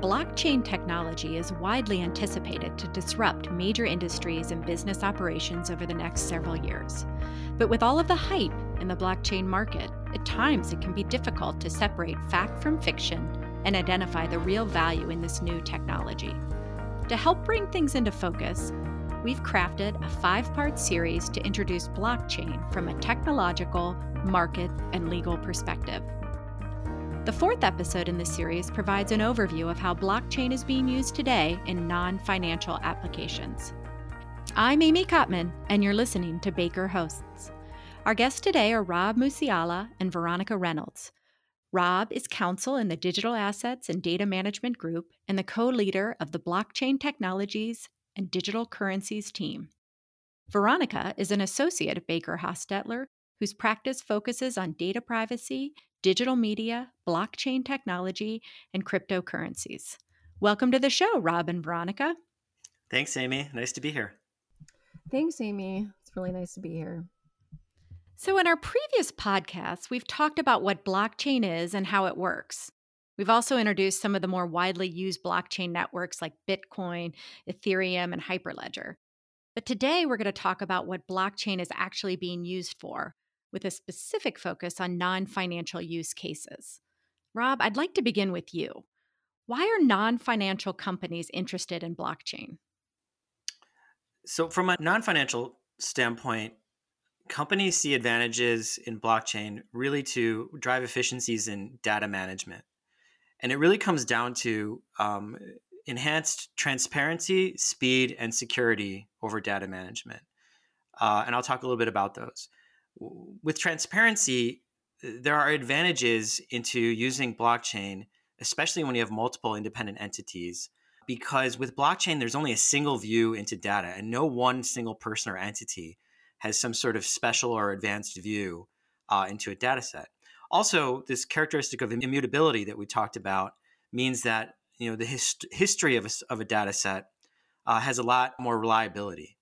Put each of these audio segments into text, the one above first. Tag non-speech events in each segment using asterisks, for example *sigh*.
blockchain technology is widely anticipated to disrupt major industries and business operations over the next several years. But with all of the hype in the blockchain market, at times it can be difficult to separate fact from fiction and identify the real value in this new technology. To help bring things into focus, we've crafted a five part series to introduce blockchain from a technological, market, and legal perspective. The fourth episode in this series provides an overview of how blockchain is being used today in non financial applications. I'm Amy Kotman, and you're listening to Baker Hosts. Our guests today are Rob Musiala and Veronica Reynolds. Rob is counsel in the Digital Assets and Data Management Group and the co leader of the Blockchain Technologies and Digital Currencies team. Veronica is an associate at Baker Hostetler whose practice focuses on data privacy digital media, blockchain technology, and cryptocurrencies. Welcome to the show, Rob and Veronica. Thanks, Amy. Nice to be here. Thanks, Amy. It's really nice to be here. So, in our previous podcasts, we've talked about what blockchain is and how it works. We've also introduced some of the more widely used blockchain networks like Bitcoin, Ethereum, and Hyperledger. But today we're going to talk about what blockchain is actually being used for, with a specific focus on non financial use cases. Rob, I'd like to begin with you. Why are non financial companies interested in blockchain? So, from a non financial standpoint, companies see advantages in blockchain really to drive efficiencies in data management. And it really comes down to um, enhanced transparency, speed, and security over data management. Uh, and I'll talk a little bit about those with transparency, there are advantages into using blockchain, especially when you have multiple independent entities. Because with blockchain, there's only a single view into data, and no one single person or entity has some sort of special or advanced view uh, into a data set. Also, this characteristic of immutability that we talked about means that you know the hist- history of a, of a data set uh, has a lot more reliability.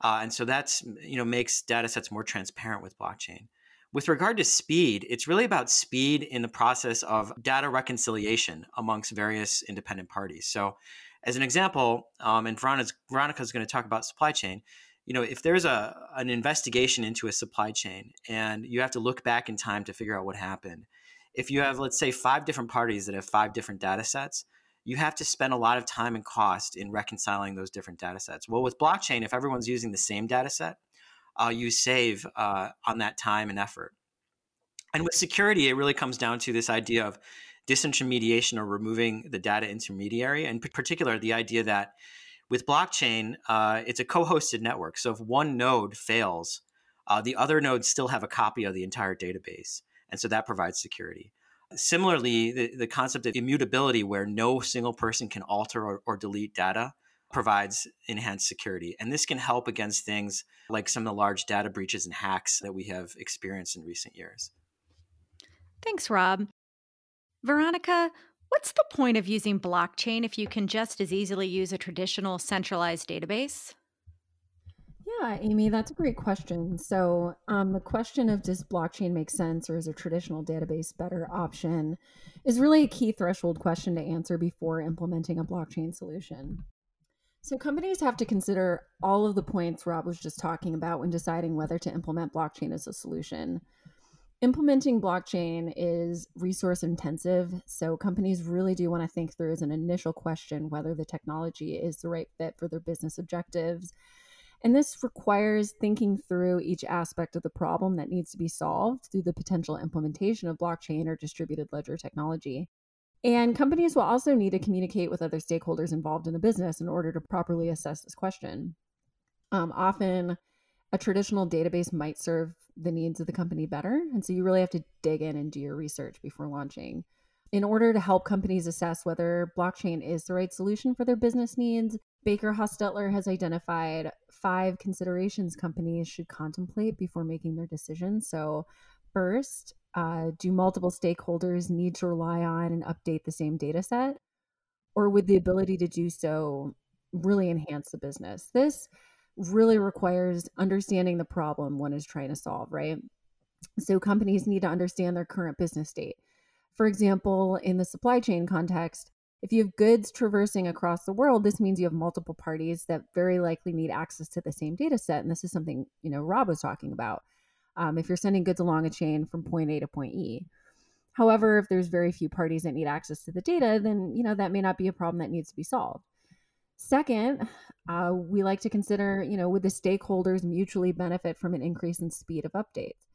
Uh, and so that's you know makes data sets more transparent with blockchain. With regard to speed, it's really about speed in the process of data reconciliation amongst various independent parties. So, as an example, um, and Veronica's, Veronica's going to talk about supply chain. You know, if there's a an investigation into a supply chain and you have to look back in time to figure out what happened, if you have let's say five different parties that have five different data sets, you have to spend a lot of time and cost in reconciling those different data sets. Well, with blockchain, if everyone's using the same data set, uh, you save uh, on that time and effort. And with security, it really comes down to this idea of disintermediation or removing the data intermediary, and in particular, the idea that with blockchain, uh, it's a co hosted network. So if one node fails, uh, the other nodes still have a copy of the entire database. And so that provides security. Similarly, the, the concept of immutability, where no single person can alter or, or delete data, provides enhanced security. And this can help against things like some of the large data breaches and hacks that we have experienced in recent years. Thanks, Rob. Veronica, what's the point of using blockchain if you can just as easily use a traditional centralized database? Yeah, Amy, that's a great question. So, um, the question of does blockchain make sense or is a traditional database better option is really a key threshold question to answer before implementing a blockchain solution. So, companies have to consider all of the points Rob was just talking about when deciding whether to implement blockchain as a solution. Implementing blockchain is resource intensive, so companies really do want to think through as an initial question whether the technology is the right fit for their business objectives and this requires thinking through each aspect of the problem that needs to be solved through the potential implementation of blockchain or distributed ledger technology. And companies will also need to communicate with other stakeholders involved in the business in order to properly assess this question. Um, often, a traditional database might serve the needs of the company better. And so you really have to dig in and do your research before launching. In order to help companies assess whether blockchain is the right solution for their business needs, Baker Hostetler has identified five considerations companies should contemplate before making their decision. So, first, uh, do multiple stakeholders need to rely on and update the same data set? Or would the ability to do so really enhance the business? This really requires understanding the problem one is trying to solve, right? So, companies need to understand their current business state. For example, in the supply chain context, If you have goods traversing across the world, this means you have multiple parties that very likely need access to the same data set. And this is something, you know, Rob was talking about. Um, if you're sending goods along a chain from point A to point E. However, if there's very few parties that need access to the data, then, you know, that may not be a problem that needs to be solved. Second, uh, we like to consider, you know, would the stakeholders mutually benefit from an increase in speed of updates?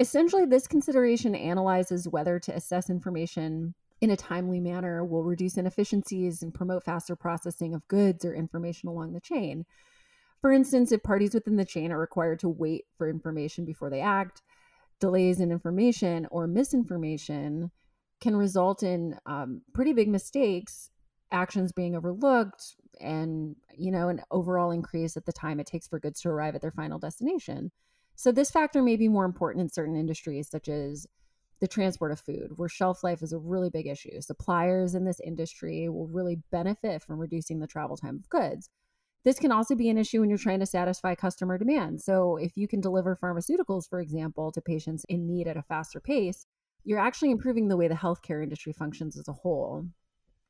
Essentially, this consideration analyzes whether to assess information in a timely manner will reduce inefficiencies and promote faster processing of goods or information along the chain. For instance, if parties within the chain are required to wait for information before they act, delays in information or misinformation can result in um, pretty big mistakes, actions being overlooked, and you know an overall increase at the time it takes for goods to arrive at their final destination. So this factor may be more important in certain industries, such as the transport of food, where shelf life is a really big issue. Suppliers in this industry will really benefit from reducing the travel time of goods. This can also be an issue when you're trying to satisfy customer demand. So, if you can deliver pharmaceuticals, for example, to patients in need at a faster pace, you're actually improving the way the healthcare industry functions as a whole.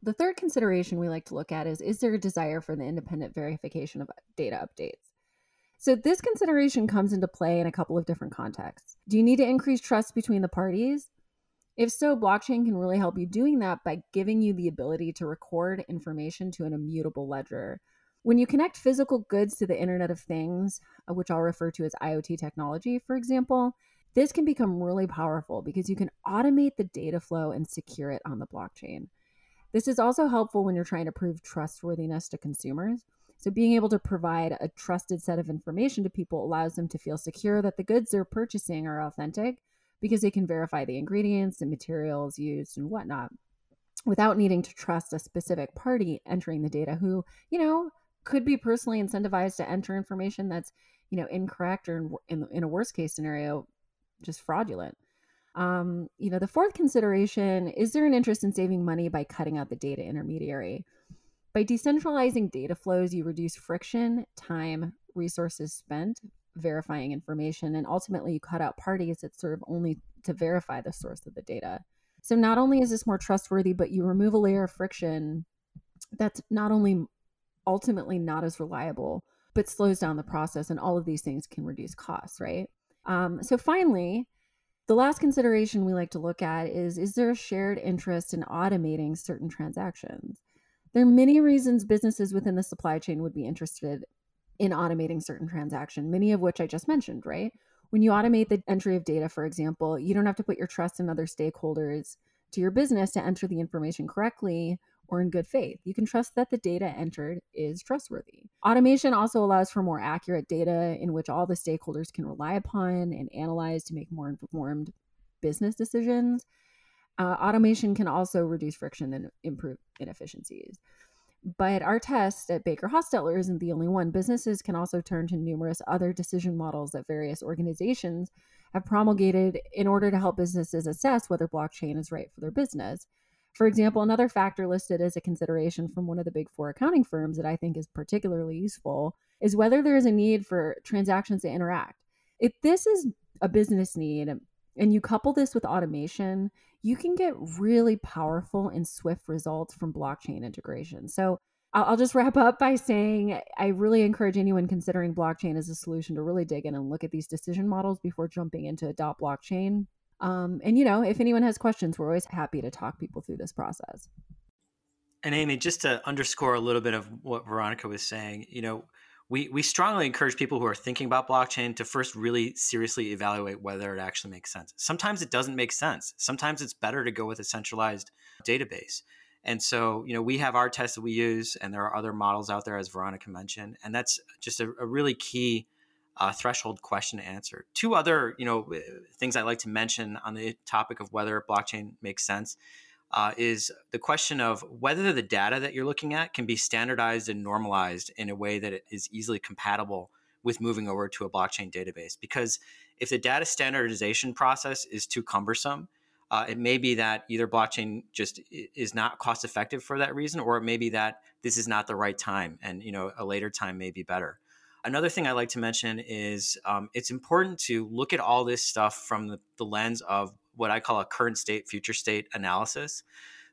The third consideration we like to look at is Is there a desire for the independent verification of data updates? So, this consideration comes into play in a couple of different contexts. Do you need to increase trust between the parties? If so, blockchain can really help you doing that by giving you the ability to record information to an immutable ledger. When you connect physical goods to the Internet of Things, uh, which I'll refer to as IoT technology, for example, this can become really powerful because you can automate the data flow and secure it on the blockchain. This is also helpful when you're trying to prove trustworthiness to consumers. So, being able to provide a trusted set of information to people allows them to feel secure that the goods they're purchasing are authentic because they can verify the ingredients and materials used and whatnot without needing to trust a specific party entering the data who, you know, could be personally incentivized to enter information that's, you know, incorrect or in, in, in a worst case scenario, just fraudulent. Um, you know, the fourth consideration is there an interest in saving money by cutting out the data intermediary? By decentralizing data flows, you reduce friction, time, resources spent verifying information, and ultimately you cut out parties that serve only to verify the source of the data. So not only is this more trustworthy, but you remove a layer of friction that's not only ultimately not as reliable, but slows down the process. And all of these things can reduce costs, right? Um, so finally, the last consideration we like to look at is Is there a shared interest in automating certain transactions? There are many reasons businesses within the supply chain would be interested in automating certain transactions, many of which I just mentioned, right? When you automate the entry of data, for example, you don't have to put your trust in other stakeholders to your business to enter the information correctly or in good faith. You can trust that the data entered is trustworthy. Automation also allows for more accurate data in which all the stakeholders can rely upon and analyze to make more informed business decisions. Uh, automation can also reduce friction and improve inefficiencies. But our test at Baker Hostetler isn't the only one. Businesses can also turn to numerous other decision models that various organizations have promulgated in order to help businesses assess whether blockchain is right for their business. For example, another factor listed as a consideration from one of the big four accounting firms that I think is particularly useful is whether there is a need for transactions to interact. If this is a business need and you couple this with automation, you can get really powerful and swift results from blockchain integration. So I'll just wrap up by saying I really encourage anyone considering blockchain as a solution to really dig in and look at these decision models before jumping into adopt blockchain. Um, and you know, if anyone has questions, we're always happy to talk people through this process. And Amy, just to underscore a little bit of what Veronica was saying, you know, we we strongly encourage people who are thinking about blockchain to first really seriously evaluate whether it actually makes sense. Sometimes it doesn't make sense. Sometimes it's better to go with a centralized database. And so, you know, we have our tests that we use, and there are other models out there, as Veronica mentioned, and that's just a, a really key uh, threshold question to answer. Two other, you know, things I like to mention on the topic of whether blockchain makes sense uh, is the question of whether the data that you're looking at can be standardized and normalized in a way that it is easily compatible with moving over to a blockchain database. Because if the data standardization process is too cumbersome, uh, it may be that either blockchain just is not cost effective for that reason, or it may be that this is not the right time, and you know a later time may be better. Another thing I like to mention is um, it's important to look at all this stuff from the, the lens of what I call a current state, future state analysis.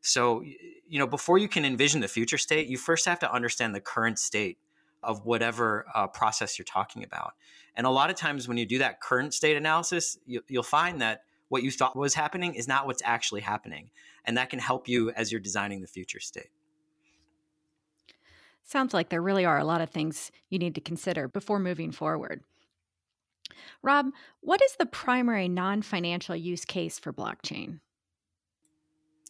So, you know, before you can envision the future state, you first have to understand the current state of whatever uh, process you're talking about. And a lot of times when you do that current state analysis, you, you'll find that what you thought was happening is not what's actually happening. And that can help you as you're designing the future state. Sounds like there really are a lot of things you need to consider before moving forward. Rob, what is the primary non financial use case for blockchain?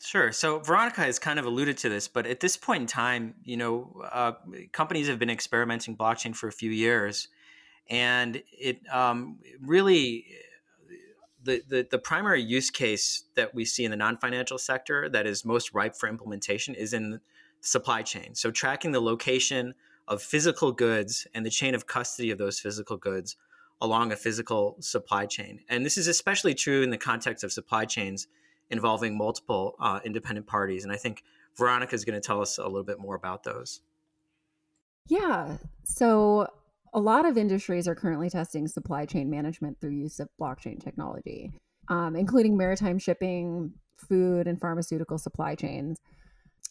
Sure. So Veronica has kind of alluded to this, but at this point in time, you know, uh, companies have been experimenting blockchain for a few years, and it um, really the, the the primary use case that we see in the non-financial sector that is most ripe for implementation is in supply chain. So tracking the location of physical goods and the chain of custody of those physical goods along a physical supply chain. And this is especially true in the context of supply chains involving multiple uh, independent parties. And I think Veronica is going to tell us a little bit more about those. Yeah. So a lot of industries are currently testing supply chain management through use of blockchain technology, um, including maritime shipping, food, and pharmaceutical supply chains.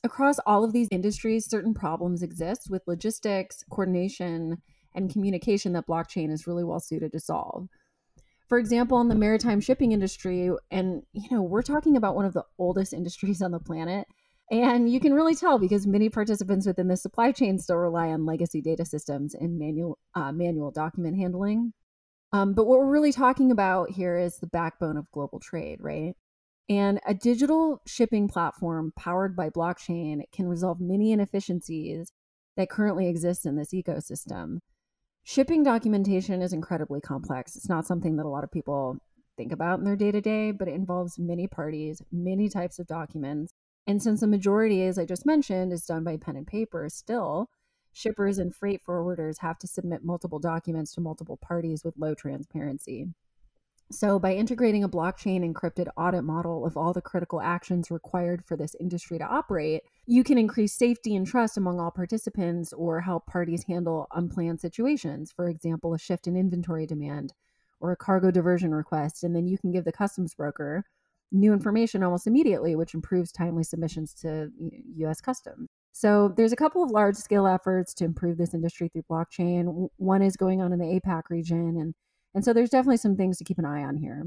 Across all of these industries, certain problems exist with logistics, coordination, and communication that blockchain is really well suited to solve for example, in the maritime shipping industry, and you know, we're talking about one of the oldest *laughs* industries on the planet. And you can really tell because many participants within the supply chain still rely on legacy data systems and manual uh, manual document handling. Um, but what we're really talking about here is the backbone of global trade, right? And a digital shipping platform powered by blockchain can resolve many inefficiencies that currently exist in this ecosystem. Shipping documentation is incredibly complex. It's not something that a lot of people think about in their day to day, but it involves many parties, many types of documents. And since the majority, as I just mentioned, is done by pen and paper, still, shippers and freight forwarders have to submit multiple documents to multiple parties with low transparency. So, by integrating a blockchain encrypted audit model of all the critical actions required for this industry to operate, you can increase safety and trust among all participants or help parties handle unplanned situations. For example, a shift in inventory demand or a cargo diversion request. And then you can give the customs broker new information almost immediately, which improves timely submissions to US Customs. So, there's a couple of large scale efforts to improve this industry through blockchain. One is going on in the APAC region and and so there's definitely some things to keep an eye on here.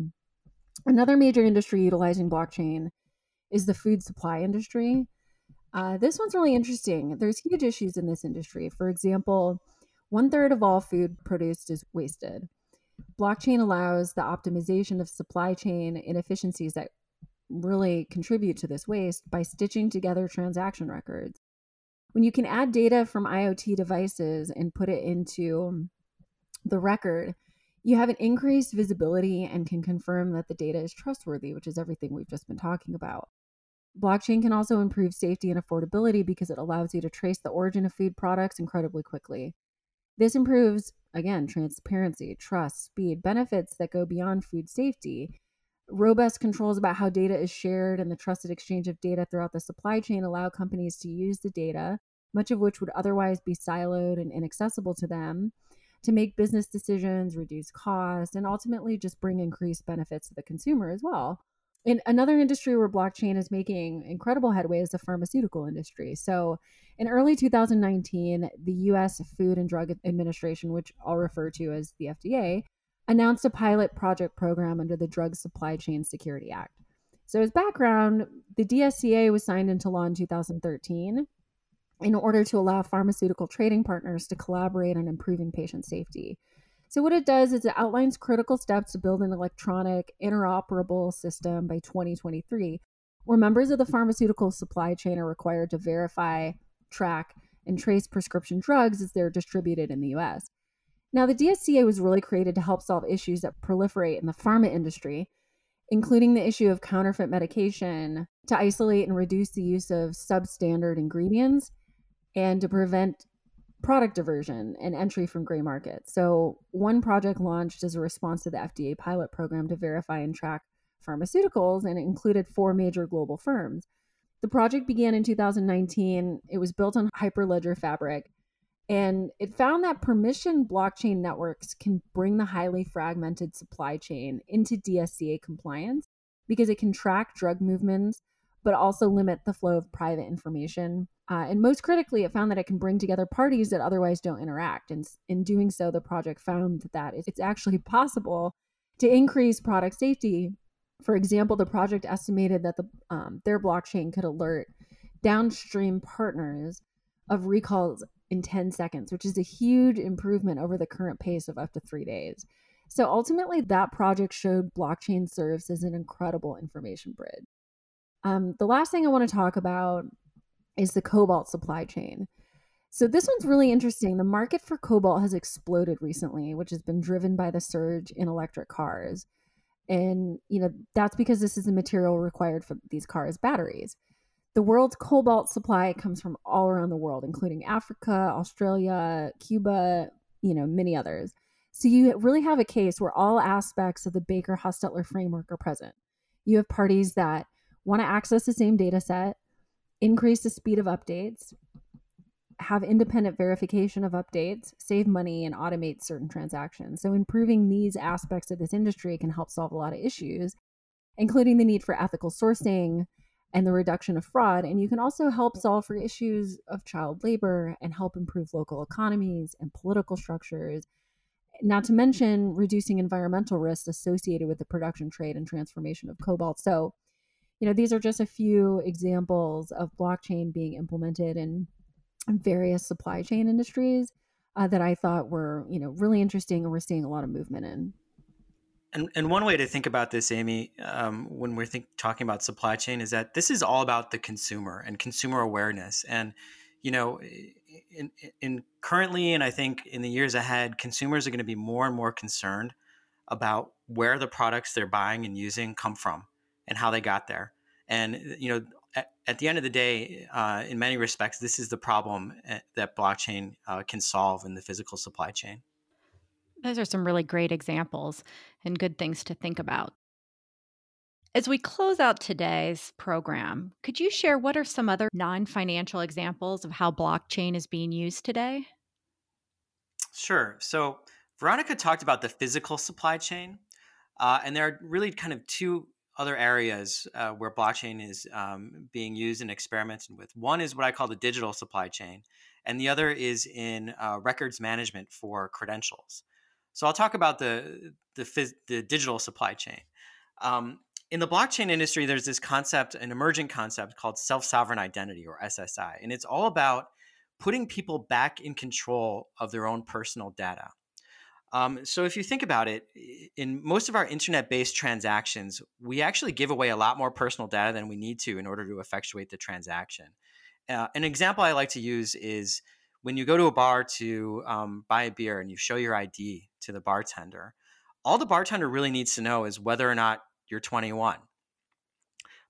Another major industry utilizing blockchain is the food supply industry. Uh, this one's really interesting. There's huge issues in this industry. For example, one third of all food produced is wasted. Blockchain allows the optimization of supply chain inefficiencies that really contribute to this waste by stitching together transaction records. When you can add data from IoT devices and put it into the record, you have an increased visibility and can confirm that the data is trustworthy, which is everything we've just been talking about. Blockchain can also improve safety and affordability because it allows you to trace the origin of food products incredibly quickly. This improves, again, transparency, trust, speed, benefits that go beyond food safety. Robust controls about how data is shared and the trusted exchange of data throughout the supply chain allow companies to use the data, much of which would otherwise be siloed and inaccessible to them, to make business decisions, reduce costs, and ultimately just bring increased benefits to the consumer as well. In another industry where blockchain is making incredible headway is the pharmaceutical industry. So, in early 2019, the US Food and Drug Administration, which I'll refer to as the FDA, announced a pilot project program under the Drug Supply Chain Security Act. So, as background, the DSCA was signed into law in 2013 in order to allow pharmaceutical trading partners to collaborate on improving patient safety. So, what it does is it outlines critical steps to build an electronic, interoperable system by 2023, where members of the pharmaceutical supply chain are required to verify, track, and trace prescription drugs as they're distributed in the US. Now, the DSCA was really created to help solve issues that proliferate in the pharma industry, including the issue of counterfeit medication, to isolate and reduce the use of substandard ingredients and to prevent product diversion and entry from gray markets. So, one project launched as a response to the FDA pilot program to verify and track pharmaceuticals, and it included four major global firms. The project began in 2019. It was built on Hyperledger Fabric, and it found that permission blockchain networks can bring the highly fragmented supply chain into DSCA compliance because it can track drug movements but also limit the flow of private information. Uh, and most critically, it found that it can bring together parties that otherwise don't interact. And in doing so, the project found that it's actually *laughs* possible to increase product safety. For example, the project estimated that the, um, their blockchain could alert downstream partners of recalls in 10 seconds, which is a huge improvement over the current pace of up to three days. So ultimately, that project showed blockchain serves as an incredible information bridge. Um, the last thing I want to talk about is the cobalt supply chain. So this one's really interesting. The market for cobalt has exploded recently, which has been driven by the surge in electric cars. And, you know, that's because this is the material required for these cars' batteries. The world's cobalt supply comes from all around the world, including Africa, Australia, Cuba, you know, many others. So you really have a case where all aspects of the Baker Hostetler framework are present. You have parties that want to access the same data set, increase the speed of updates, have independent verification of updates, save money, and automate certain transactions. So, improving these aspects of this industry can help solve a lot of issues, including the need for ethical sourcing and the reduction of fraud. And you can also help solve for issues of child labor and help improve local economies and political structures. Not to mention reducing environmental risks associated with the production, trade, and transformation of cobalt. So, you know, these are just a few examples of blockchain being implemented in various supply chain industries uh, that I thought were, you know, really interesting and we're seeing a lot of movement in. And, and one way to think about this, Amy, um, when we're think, talking about supply chain, is that this is all about the consumer and consumer awareness. And you know, in, in currently, and I think in the years ahead, consumers are going to be more and more concerned about where the products they're buying and using come from and how they got there. And you know, at, at the end of the day, uh, in many respects, this is the problem eh, that blockchain uh, can solve in the physical supply chain. Those are some really great examples and good things to think about. As we close out today's program, could you share what are some other non financial examples of how blockchain is being used today? Sure. So, Veronica talked about the physical supply chain, uh, and there are really kind of two other areas uh, where blockchain is um, being used and experimented with. One is what I call the digital supply chain, and the other is in uh, records management for credentials. So I'll talk about the the, the digital supply chain. Um, in the blockchain industry, there's this concept, an emerging concept called self sovereign identity or SSI, and it's all about putting people back in control of their own personal data. Um, so if you think about it, in most of our internet-based transactions, we actually give away a lot more personal data than we need to in order to effectuate the transaction. Uh, an example I like to use is when you go to a bar to um, buy a beer and you show your ID to the bartender. All the bartender really needs to know is whether or not you're 21.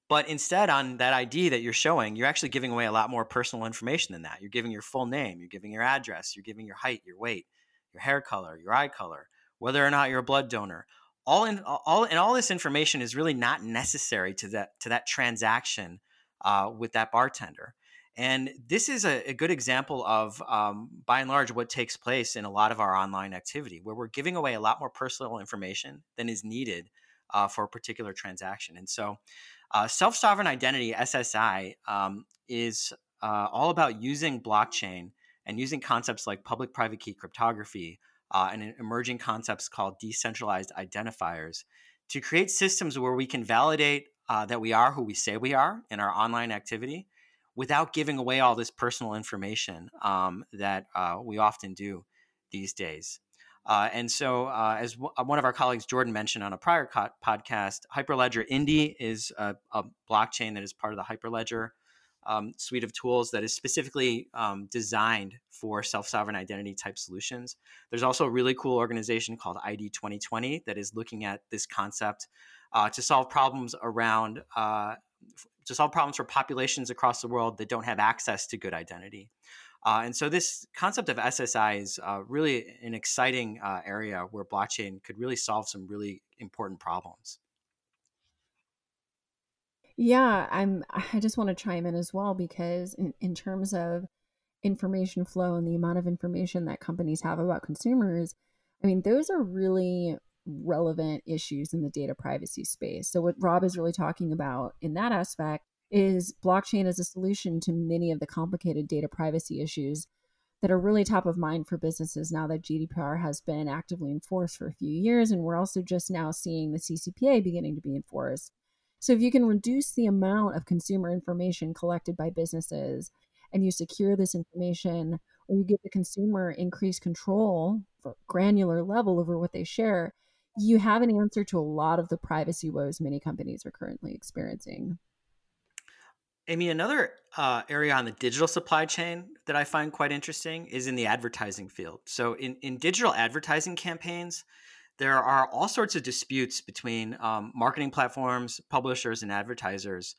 But instead, on that ID that you're showing, you're actually giving away a lot more personal information than that. You're giving your full name, you're giving your address, you're giving your height, your weight, your hair color, your eye color, whether or not you're a blood donor. All in all, and all this information is really not necessary to that to that transaction uh, with that bartender. And this is a, a good example of, um, by and large, what takes place in a lot of our online activity, where we're giving away a lot more personal information than is needed uh, for a particular transaction. And so, uh, self sovereign identity, SSI, um, is uh, all about using blockchain and using concepts like public private key cryptography uh, and emerging concepts called decentralized identifiers to create systems where we can validate uh, that we are who we say we are in our online activity without giving away all this personal information um, that uh, we often do these days. Uh, and so, uh, as w- one of our colleagues, Jordan, mentioned on a prior co- podcast, Hyperledger Indy is a, a, blockchain that is part of the Hyperledger um, suite of tools that is specifically um, designed for self-sovereign identity type solutions. There's also a really cool organization called ID 2020 that is looking at this concept uh, to solve problems around uh, to solve problems for populations across the world that don't have access to good identity. Uh, and so this concept of SSI is uh, really an exciting uh, area where blockchain could really solve some really important problems. Yeah, I'm. I just want to chime in as well because in, in terms of information flow and the amount of information that companies have about consumers, I mean, those are really relevant issues in the data privacy space. So what Rob is really talking about in that aspect is blockchain as a solution to many of the complicated data privacy issues that are really top of mind for businesses now that GDPR has been actively enforced for a few years. And we're also just now seeing the CCPA beginning to be enforced. So, if you can reduce the amount of consumer information collected by businesses and you secure this information, or you give the consumer increased control for granular level over what they share, you have an answer to a lot of the privacy woes many companies are currently experiencing. Amy, another uh, area on the digital supply chain that I find quite interesting is in the advertising field. So, in, in digital advertising campaigns, there are all sorts of disputes between um, marketing platforms, publishers, and advertisers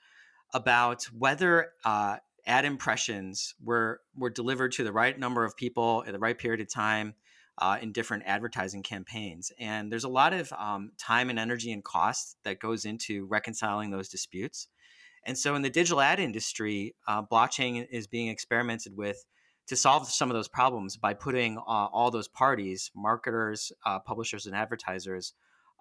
about whether uh, ad impressions were were delivered to the right number of people at the right period of time uh, in different advertising campaigns. And there's a lot of um, time and energy and cost that goes into reconciling those disputes. And so, in the digital ad industry, uh, blockchain is being experimented with to solve some of those problems by putting uh, all those parties, marketers, uh, publishers, and advertisers,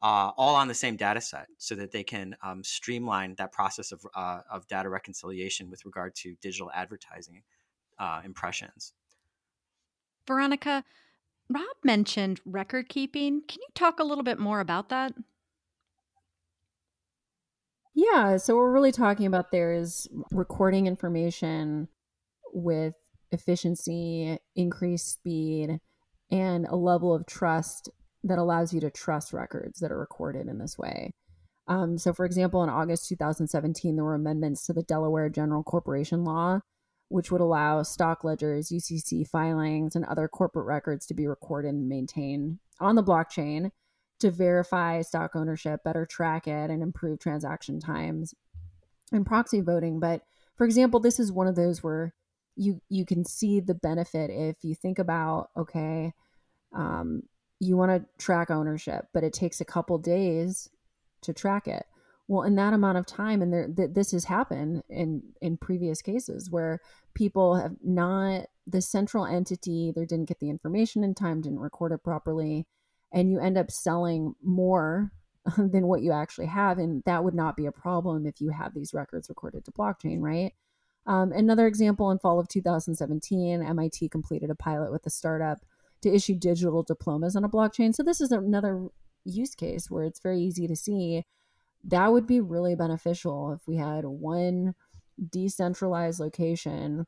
uh, all on the same data set so that they can um, streamline that process of, uh, of data reconciliation with regard to digital advertising uh, impressions. Veronica, Rob mentioned record keeping. Can you talk a little bit more about that? Yeah, so what we're really talking about there is recording information with efficiency, increased speed, and a level of trust that allows you to trust records that are recorded in this way. Um, so, for example, in August 2017, there were amendments to the Delaware General Corporation Law, which would allow stock ledgers, UCC filings, and other corporate records to be recorded and maintained on the blockchain to verify stock ownership, better track it, and improve transaction times and proxy voting. But for example, this is one of those where you you can see the benefit if you think about okay, um, you want to track ownership, but it takes a couple days to track it. Well, in that amount of time, and there, th- this has happened in in previous cases where people have not the central entity either didn't get the information in time, didn't record it properly, and you end up selling more *laughs* than what you actually have. And that would not be a problem if you have these records recorded to blockchain, right? Um, another example in fall of 2017, MIT completed a pilot with a startup to issue digital diplomas on a blockchain. So this is another use case where it's very easy to see that would be really beneficial if we had one decentralized location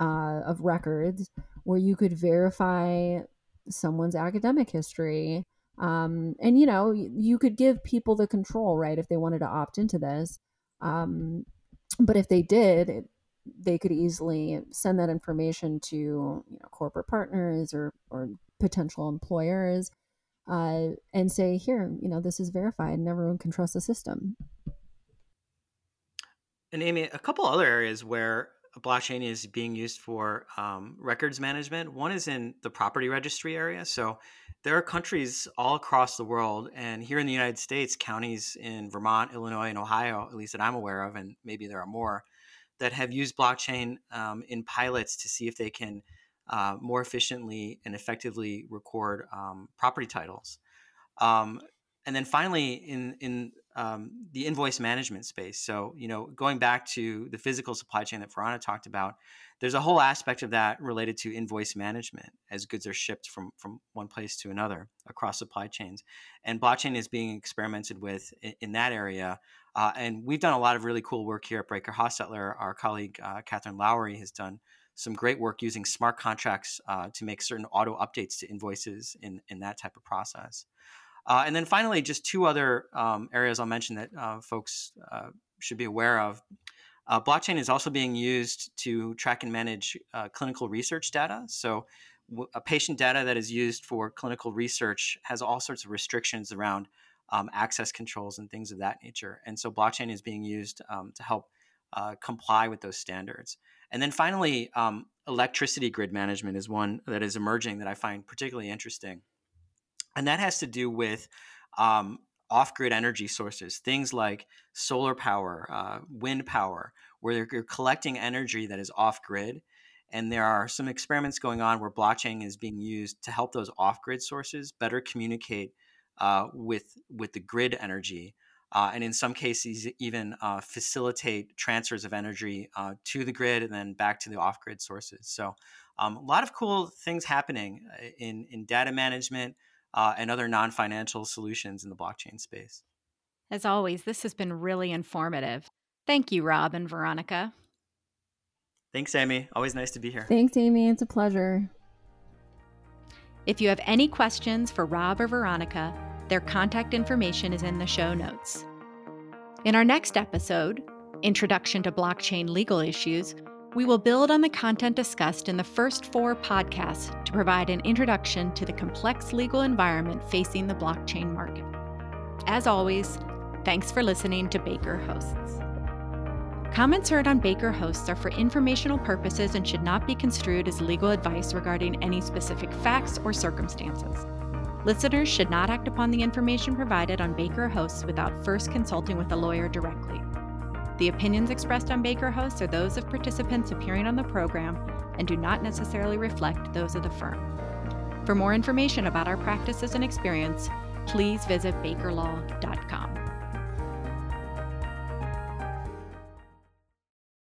uh, of records where you could verify someone's academic history. Um, and you know, you could give people the control, right, if they wanted to opt into this. Um, but if they did, they could easily send that information to you know corporate partners or or potential employers uh, and say, here, you know, this is verified, and everyone can trust the system. And Amy, a couple other areas where blockchain is being used for um, records management. One is in the property registry area. So there are countries all across the world, and here in the United States, counties in Vermont, Illinois, and Ohio, at least that I'm aware of, and maybe there are more, that have used blockchain um, in pilots to see if they can uh, more efficiently and effectively record um, property titles. Um, and then finally, in in um, the invoice management space. So, you know, going back to the physical supply chain that Verona talked about, there's a whole aspect of that related to invoice management as goods are shipped from from one place to another across supply chains. And blockchain is being experimented with in, in that area. Uh, and we've done a lot of really cool work here at Baker Hostetler. Our colleague uh, Catherine Lowry has done some great work using smart contracts uh, to make certain auto updates to invoices in, in that type of process. Uh, and then finally, just two other um, areas I'll mention that uh, folks uh, should be aware of. Blockchain is also being used to track and manage clinical research data. So, a patient data that is used for clinical research has all sorts of restrictions around um, access controls and things of that nature. And so, blockchain is being used um, to help uh, comply with those standards. And then finally, um, electricity grid management is one that is emerging that I find particularly interesting and that has to do with um, off-grid energy sources, things like solar power, uh, wind power, where you're collecting energy that is off-grid. And there are some experiments going on where blockchain is being used to help those off-grid sources better communicate uh, with with the grid energy uh, and in some cases even uh, facilitate transfers of energy uh, to the grid and then back to the off-grid sources. So um, a lot of cool things happening uh, in, in data management uh, and other non-financial solutions in the blockchain space. As always, this has been really informative. Thank you, Rob and Veronica. Thanks, Amy. Always nice to be here. Thanks, Amy. It's a pleasure. If you have any questions for Rob or Veronica, their contact information is in the show notes. In our next episode, Introduction to Blockchain Legal Issues, we will build on the content discussed in the first four podcasts to provide an introduction to the complex legal environment facing the blockchain market. As always, thanks for listening to Baker Hosts. Comments heard on Baker Hosts are for informational purposes and should not be construed as legal advice regarding any specific facts or circumstances. Listeners should not act upon the information provided on Baker Hosts without first consulting with a lawyer directly. The opinions expressed on Baker Hosts are those of participants appearing on the program and do not necessarily reflect those of the firm. For more information about our practices and experience, please visit bakerlaw.com.